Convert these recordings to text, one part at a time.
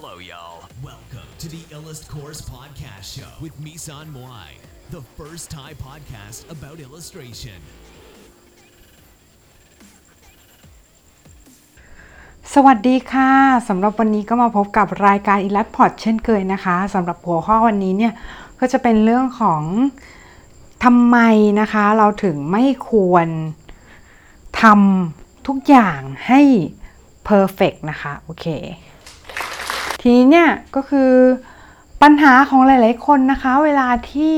Hello, y'all. Welcome to the Illust Course Podcast Show with Misan Moai, the first Thai podcast about illustration. สวัสดีค่ะสำหรับวันนี้ก็มาพบกับรายการอีลัดพอดเช่นเคยนะคะสำหรับหัวข้อวันนี้เนี่ยก็จะเป็นเรื่องของทำไมนะคะเราถึงไม่ควรทำทุกอย่างให้ perfect นะคะ โอเค ทีนี้เนี่ยก็คือปัญหาของหลาย ๆ คนนะคะ เวลาที่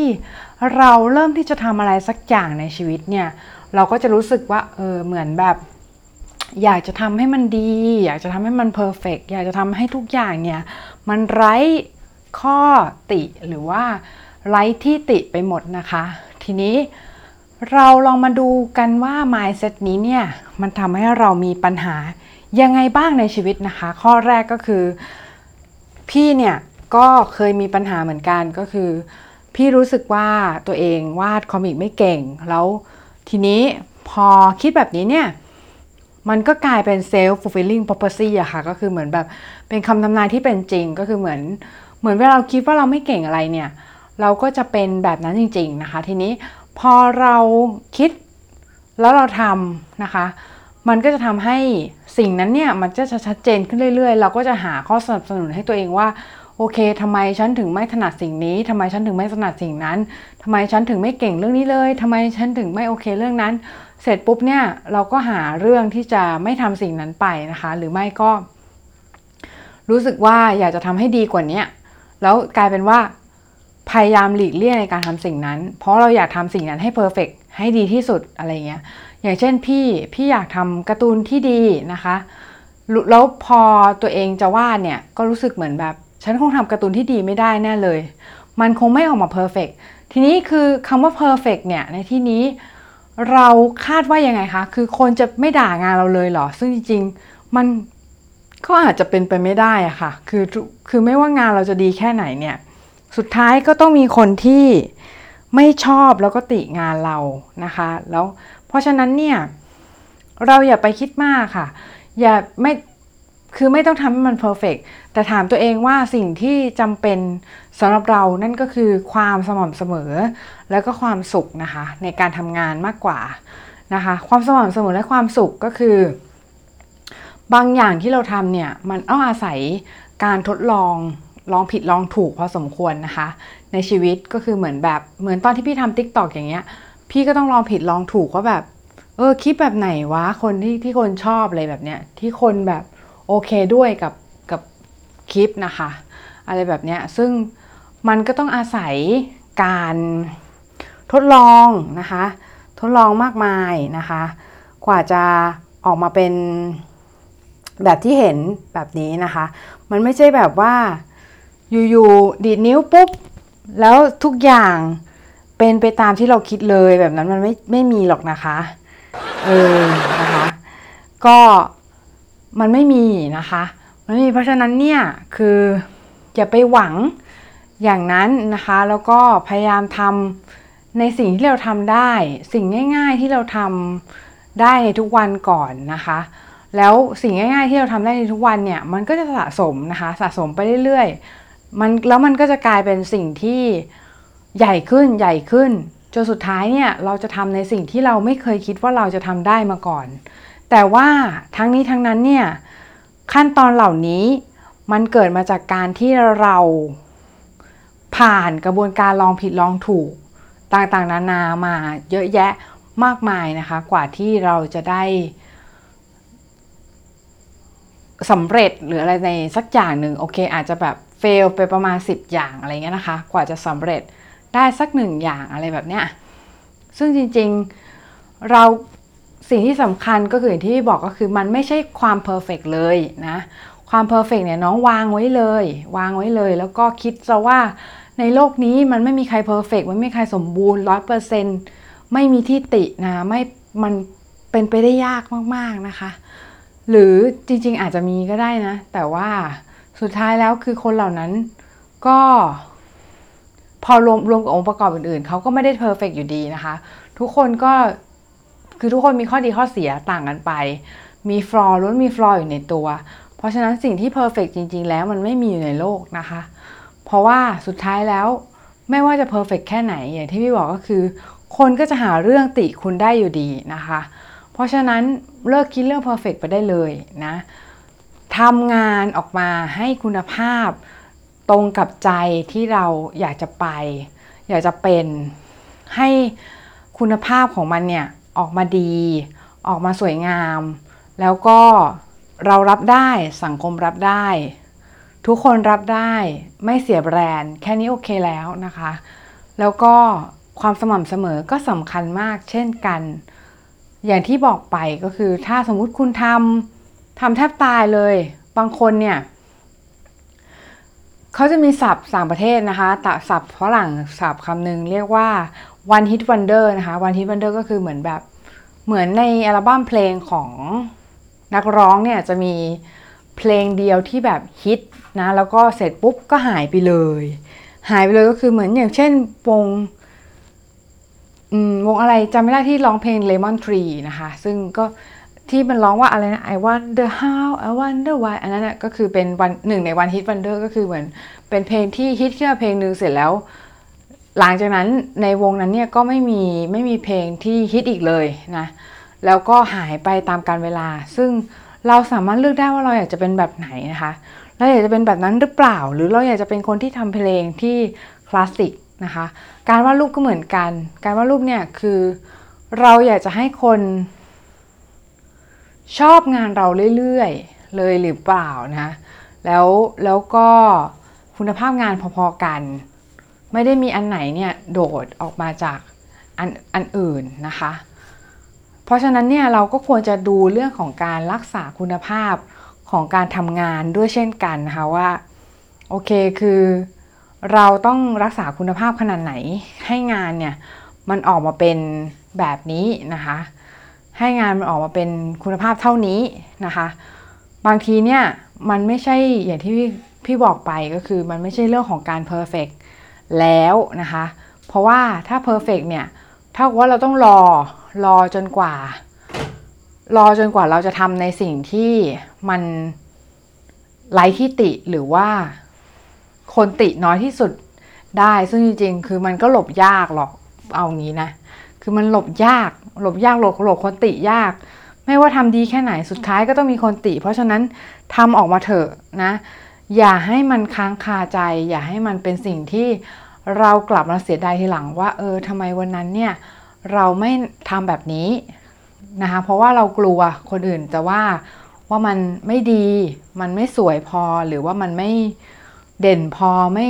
เราเริ่มที่จะทำอะไรสักอย่างในชีวิตเนี่ย เราก็จะรู้สึกว่าเออเหมือนแบบ อยากจะทำให้มันดี อยากจะทำให้มันเพอร์เฟกอยากจะทำให้ทุกอย่างเนี่ย มันไร้ข้อติหรือว่าไร้ที่ติไปหมดนะคะ ทีนี้เราลองมาดูกันว่า mindset นี้เนี่ย มันทำให้เรามีปัญหายังไงบ้างในชีวิตนะคะ ข้อแรกก็คือ พี่เนี่ยก็เคยมีปัญหาเหมือนกันก็คือ พี่รู้สึกว่าตัวเองวาดคอมิกไม่เก่ง แล้วทีนี้พอคิดแบบนี้เนี่ยมันก็กลายเป็น self fulfilling prophecy อะค่ะ ก็คือเหมือนแบบเป็นคำทำนายที่เป็นจริงก็คือเหมือนเหมือนเวลาเราคิดว่าเราไม่เก่งอะไรเนี่ย เราก็จะเป็นแบบนั้นจริง ๆนะคะ ทีนี้พอเราคิดแล้วเราทำนะคะ มันก็จะทำให้สิ่งนั้นเนี่ยมันจะชัดเจนขึ้นเรื่อยๆ เราก็จะหาข้อสนับสนุนให้ตัวเองว่าโอเคทำไมฉันถึงไม่ถนัดสิ่งนี้ทำไมฉันถึงไม่ถนัดสิ่งนั้นทำไมฉันถึงไม่เก่งเรื่องนี้เลยทำไมฉันถึงไม่โอเคเรื่องนั้น เสร็จปุ๊บเนี่ยเราก็หาเรื่องที่จะไม่ทำสิ่งนั้นไปนะคะ หรือไม่ก็ รู้สึกว่าอยากจะทำให้ดีกว่านี้แล้วกลายเป็นว่าพยายามหลีกเลี่ยงในการทำสิ่งนั้น เพราะเราอยากทำสิ่งนั้นให้ perfect ให้ดีที่สุดอะไรเงี้ย อย่างเช่นพี่พี่อยากทำการ์ตูนที่ดีนะคะแล้วพอตัวเองจะวาดเนี่ยก็รู้สึกเหมือนแบบ ฉันคงทำการ์ตูนที่ดีไม่ได้แน่เลย มันคงไม่ออกมา perfect ทีนี้คือคำว่า perfect เนี่ยในที่นี้เราคาดว่ายังไงคะ คือคนจะไม่ด่างานเราเลยเหรอ ซึ่งจริงๆ มันก็อาจจะเป็นไปไม่ได้อะค่ะ คือคือไม่ว่างานเราจะดีแค่ไหนเนี่ย สุดท้ายก็ต้องมีคนที่ไม่ชอบแล้วก็ติงานเรานะคะ แล้ว เพราะฉะนั้นเนี่ยเราอย่าไปคิดมากค่ะ อย่าไม่คือไม่ต้องทำให้มันเพอร์เฟกแต่ถามตัวเองว่าสิ่งที่จำเป็นสำหรับเรานั่นก็คือความสม่ำเสมอ แล้วก็ความสุขนะคะ ในการทำงานมากกว่านะคะ ความสม่ำเสมอและความสุขก็คือ บางอย่างที่เราทำเนี่ย มันต้องอาศัยการทดลองลองผิดลองถูกพอสมควรนะคะ ในชีวิตก็คือเหมือนแบบเหมือนตอนที่พี่ทำทิกตอกอย่างเงี้ย พี่ก็ต้องลองผิดลองถูกว่าแบบ เออคลิปแบบไหนวะคนที่ที่คนชอบอะไรแบบเนี้ยที่คนแบบโอเคด้วยกับกับคลิปนะคะ อะไรแบบเนี้ยซึ่งมันก็ต้องอาศัยการทดลองนะคะ ทดลองมากมายนะคะ กว่าจะออกมาเป็นแบบที่เห็นแบบนี้นะคะ มันไม่ใช่แบบว่าอยู่ๆดีดนิ้วปุ๊บ แล้วทุกอย่าง เป็นไปตามที่เราคิดเลยแบบนั้นมันไม่ไม่มีหรอกนะคะ เออนะคะ ก็มันไม่มีนะคะมันไม่มีเพราะฉะนั้นเนี่ยคืออย่าไปหวังอย่างนั้นนะคะ แล้วก็พยายามทำในสิ่งที่เราทำได้ สิ่งง่าย ๆที่เราทำได้ในทุกวันก่อนนะคะ แล้วสิ่งง่าย ๆ ที่เราทำได้ในทุกวันเนี่ยมันก็จะสะสมนะคะ สะสมไปเรื่อยๆมันแล้วมันก็จะกลายเป็นสิ่งที่ ใหญ่ขึ้นใหญ่ขึ้น จนสุดท้ายเนี่ยเราจะทำในสิ่งที่เราไม่เคยคิดว่าเราจะทำได้มาก่อน แต่ว่าทั้งนี้ทั้งนั้นเนี่ยขั้นตอนเหล่านี้มันเกิดมาจากการที่เราผ่านกระบวนการลองผิดลองถูก ต่างๆ นานามาเยอะแยะมากมายนะคะ กว่าที่เราจะได้สำเร็จหรืออะไรในสักอย่างหนึ่งโอเค อาจจะแบบเฟลไปประมาณ 10 อย่างอะไรเงี้ยนะคะ กว่าจะสำเร็จ ได้สักหนึ่งอย่างอะไรแบบเนี้ยซึ่งจริงๆเราสิ่งที่สำคัญก็คืออย่างที่บอกก็คือมันไม่ใช่ความ perfect เลยนะความ perfect เนี่ยน้องวางไว้เลย วางไว้เลย แล้วก็คิดซะว่าในโลกนี้มันไม่มีใคร perfect ไม่มีใครสมบูรณ์ร้อยเปอร์เซ็นต์ไม่มีที่ตินะไม่มันเป็นไปได้ยากมากๆนะคะ หรือจริงๆอาจจะมีก็ได้นะ แต่ว่าสุดท้ายแล้วคือคนเหล่านั้นก็ พอรวมรวมกับองค์ประกอบอื่นๆ เขาก็ไม่ได้ perfect อยู่ดีนะคะ ทุกคนก็คือทุกคนมีข้อดีข้อเสียต่างกันไป มี flaw ล้วนมี flaw อยู่ในตัวเพเพราะฉะนั้นสิ่งที่ perfect จริง ๆ แล้วมันไม่มีอยู่ในโลกนะคะ เพราะว่าสุดท้ายแล้วไม่ว่าจะ perfect แค่ไหนอย่างที่พี่บอกก็คือ คนก็จะหาเรื่องติคุณได้อยู่ดีนะคะ เพราะฉะนั้นเลิกคิดเรื่อง perfect ไปได้เลยนะทำงานออกมาให้คุณภาพ ตรงกับใจที่เราอยากจะไป อยากจะเป็นให้คุณภาพของมันเนี่ยออกมาดี ออกมาสวยงาม แล้วก็เรารับได้สังคมรับได้ ทุกคนรับได้ไม่เสียแบรนด์ แค่นี้โอเคแล้วนะคะ แล้วก็ความสม่ำเสมอก็สำคัญมากเช่นกัน อย่างที่บอกไปก็คือถ้าสมมุติคุณทำทำแทบตายเลย บางคนเนี่ย เขาจะมีศัพท์สามประเทศนะคะแต่ศัพท์ฝรั่งศัพท์คำหนึ่งเรียกว่า one hit wonder นะคะ one hit wonder ก็คือเหมือนแบบเหมือนในอัลบั้มเพลงของนักร้องเนี่ยจะมีเพลงเดียวที่แบบฮิตนะแล้วก็เสร็จปุ๊บก็หายไปเลย หายไปเลยก็คือเหมือนอย่างเช่นวงวงอะไรจำไม่ได้ที่ร้องเพลง Lemon Tree นะคะ ซึ่งก็ ที่มันร้องว่าอะไรนะ I wonder how I wonder why อันนั้นนะก็คือเป็นวันหนึ่งในวันฮิตวันเดอร์ก็คือเหมือน เป็นเพลงที่ฮิตขึ้นมาเพลงหนึ่งเสร็จแล้ว หลังจากนั้นในวงนั้นเนี่ยก็ไม่มีไม่มีเพลงที่ฮิตอีกเลยนะแล้วก็หายไปตามกาลเวลา ซึ่งเราสามารถเลือกได้ว่าเราอยากจะเป็นแบบไหนนะคะเราอยากจะเป็นแบบนั้นหรือเปล่า หรือเราอยากจะเป็นคนที่ทำเพลงที่คลาสสิกนะคะการวาดรูปก็เหมือนกัน การวาดรูปเนี่ยคือเราอยากจะให้คน ชอบงานเราเรื่อยๆ เลยหรือเปล่านะ แล้วแล้วก็คุณภาพงานพอๆกัน ไม่ได้มีอันไหนเนี่ยโดดออกมาจากอันอันอื่นนะคะ เพราะฉะนั้นเนี่ยเราก็ควรจะดูเรื่องของการรักษาคุณภาพของการทำงานด้วยเช่นกันนะคะว่าโอเคคือเราต้องรักษาคุณภาพขนาดไหนให้งานเนี่ยมันออกมาเป็นแบบนี้นะคะ ให้งานมันออกมาเป็นคุณภาพเท่านี้นะคะ บางทีเนี่ยมันไม่ใช่อย่างที่พี่บอกไปก็คือมันไม่ใช่เรื่องของการเพอร์เฟกแล้วนะคะ เพราะว่าถ้าเพอร์เฟกเนี่ยเท่ากับว่าเราต้องรอรอจนกว่า รอจนกว่าเราจะทำในสิ่งที่มันไร้ที่ติหรือว่าคนติน้อยที่สุดได้ ซึ่งจริงๆ คือมันก็หลบยากหรอกเอางี้นะ คือมันหลบยาก หลบยากหลบหลบคนติยาก ไม่ว่าทำดีแค่ไหนสุดท้ายก็ต้องมีคนติ เพราะฉะนั้นทำออกมาเถอะนะ อย่าให้มันค้างคาใจ อย่าให้มันเป็นสิ่งที่เรากลับมาเสียดายทีหลังว่า เออทำไมวันนั้นเนี่ยเราไม่ทำแบบนี้นะคะเพราะว่าเรากลัวคนอื่นจะว่าว่ามันไม่ดี มันไม่สวยพอหรือว่ามันไม่เด่นพอไม่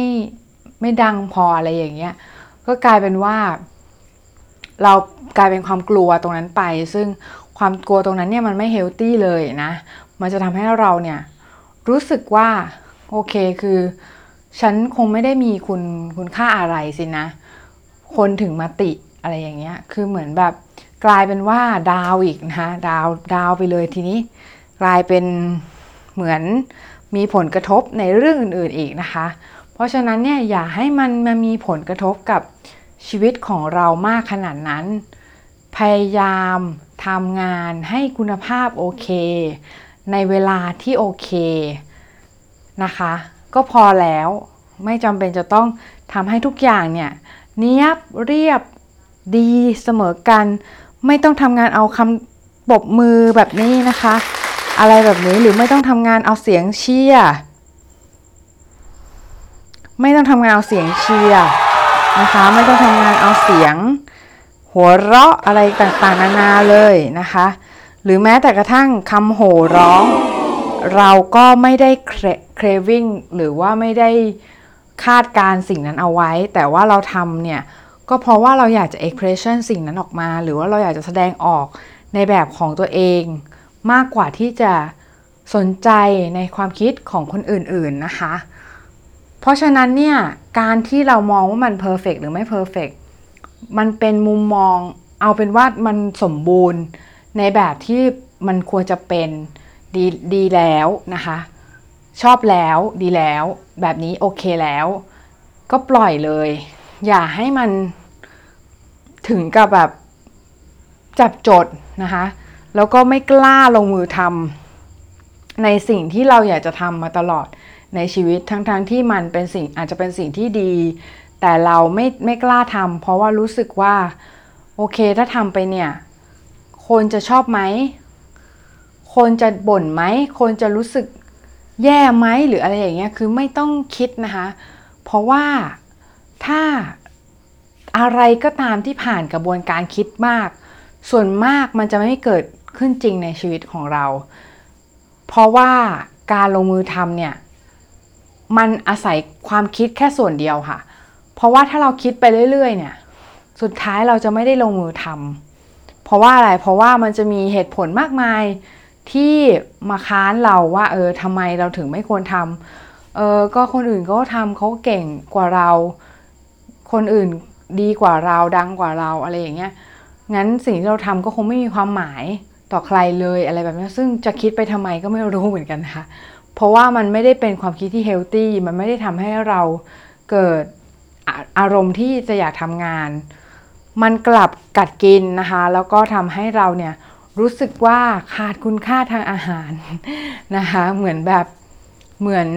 ไม่ดังพออะไรอย่างเงี้ยก็กลายเป็นว่า เรากลายเป็นความกลัวตรงนั้นไป ซึ่งความกลัวตรงนั้นเนี่ยมันไม่เฮลตี้เลยนะ มันจะทำให้เราเนี่ยรู้สึกว่าโอเคคือ ฉันคงไม่ได้มีคุณคุณค่าอะไรสินะ คนถึงมาติอะไรอย่างเงี้ย คือเหมือนแบบกลายเป็นว่าดาวอีกนะคะดาวดาวไปเลยทีนี้ กลายเป็นเหมือนมีผลกระทบในเรื่องอื่นๆอีกนะคะ เพราะฉะนั้นเนี่ยอย่าให้มันมามีผลกระทบกับ ชีวิตของเรามากขนาดนั้น พยายามทำงานให้คุณภาพโอเค ในเวลาที่โอเคนะคะ ก็พอแล้วไม่จำเป็นจะต้องทำให้ทุกอย่างเนี่ยเนียบเรียบดีเสมอกัน ไม่ต้องทำงานเอาคำปบมือแบบนี้นะคะ อะไรแบบนี้หรือไม่ต้องทำงานเอาเสียงเชียร์ไม่ต้องทำงานเอาเสียงเชียร์ นะคะ ไม่ต้องทำงานเอาเสียง หัวเราะอะไรต่างๆ นานาเลยนะคะ หรือแม้แต่กระทั่งคำโห่ร้อง เราก็ไม่ได้เครวิงหรือว่าไม่ได้คาดการสิ่งนั้นเอาไว้ แต่ว่าเราทำเนี่ย ก็เพราะว่าเราอยากจะเอ็กเพรสชันสิ่งนั้นออกมา หรือว่าเราอยากจะแสดงออกในแบบของตัวเอง มากกว่าที่จะสนใจในความคิดของคนอื่นๆนะคะ เพราะฉะนั้นเนี่ยการที่เรามองว่ามัน perfect หรือไม่ perfect มันเป็นมุมมองเอาเป็นว่ามันสมบูรณ์ในแบบที่มันควรจะเป็นดีดีแล้วนะคะ ชอบแล้วดีแล้ว แบบนี้โอเคแล้ว ก็ปล่อยเลย อย่าให้มันถึงกับแบบจับจดนะคะ แล้วก็ไม่กล้าลงมือทำในสิ่งที่เราอยากจะทำมาตลอด ในชีวิตทั้งๆทที่มันเป็นสิ่งอาจจะเป็นสิ่งที่ดี แต่เราไม่ไม่กล้าทำเพราะว่ารู้สึกว่า โอเคถ้าทำไปเนี่ย คนจะชอบไหม คนจะบ่นไหม คนจะรู้สึกแย่ไหมหรืออะไรอย่างเงี้ยคือไม่ต้องคิดนะคะ เพราะว่าถ้าอะไรก็ตามที่ผ่านกระบวนการคิดมาก ส่วนมากมันจะไม่เกิดขึ้นจริงในชีวิตของเรา เพราะว่าการลงมือทำเนี่ย มันอาศัยความคิดแค่ส่วนเดียวค่ะ เพราะว่าถ้าเราคิดไปเรื่อย ๆ เนี่ย สุดท้ายเราจะไม่ได้ลงมือทำเพราะว่าอะไร เพราะว่ามันจะมีเหตุผลมากมายที่มาค้านเราว่า เออทำไมเราถึงไม่ควรทำเออก็คนอื่นเขาทำเขาเก่งกว่าเรา คนอื่นดีกว่าเราดังกว่าเราอะไรอย่างเงี้ย งั้นสิ่งที่เราทำก็คงไม่มีความหมายต่อใครเลยอะไรแบบนี้ ซึ่งจะคิดไปทำไมก็ไม่รู้เหมือนกันค่ะ เพราะว่ามันไม่ได้เป็นความคิดที่เฮลตี้มันไม่ได้ทำให้เราเกิดอารมณ์ที่จะอยากทำงาน มันกลับกัดกินนะคะ แล้วก็ทำให้เราเนี่ยรู้สึกว่าขาดคุณค่าทางอาหารนะคะ เหมือนแบบเหมือน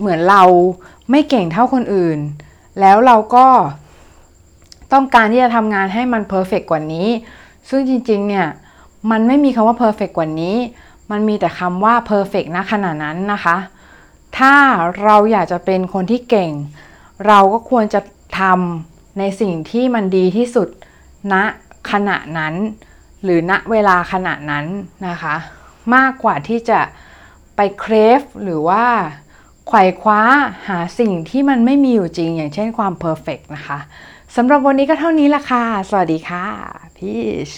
เหมือนเราไม่เก่งเท่าคนอื่น แล้วเราก็ต้องการที่จะทำงานให้มัน perfect กว่านี้ ซึ่งจริงๆเนี่ย มันไม่มีคำว่า perfect กว่านี้ มันมีแต่คำว่า perfect ณขณะนั้นนะคะ ถ้าเราอยากจะเป็นคนที่เก่ง เราก็ควรจะทำในสิ่งที่มันดีที่สุดณขณะนั้น หรือณเวลาขณะนั้นนะคะ มากกว่าที่จะไปเครฟหรือว่าไขว่คว้าหาสิ่งที่มันไม่มีอยู่จริง อย่างเช่นความเพอร์เฟกนะคะสำหรับวันนี้ก็เท่านี้ละค่ะ สวัสดีค่ะพีช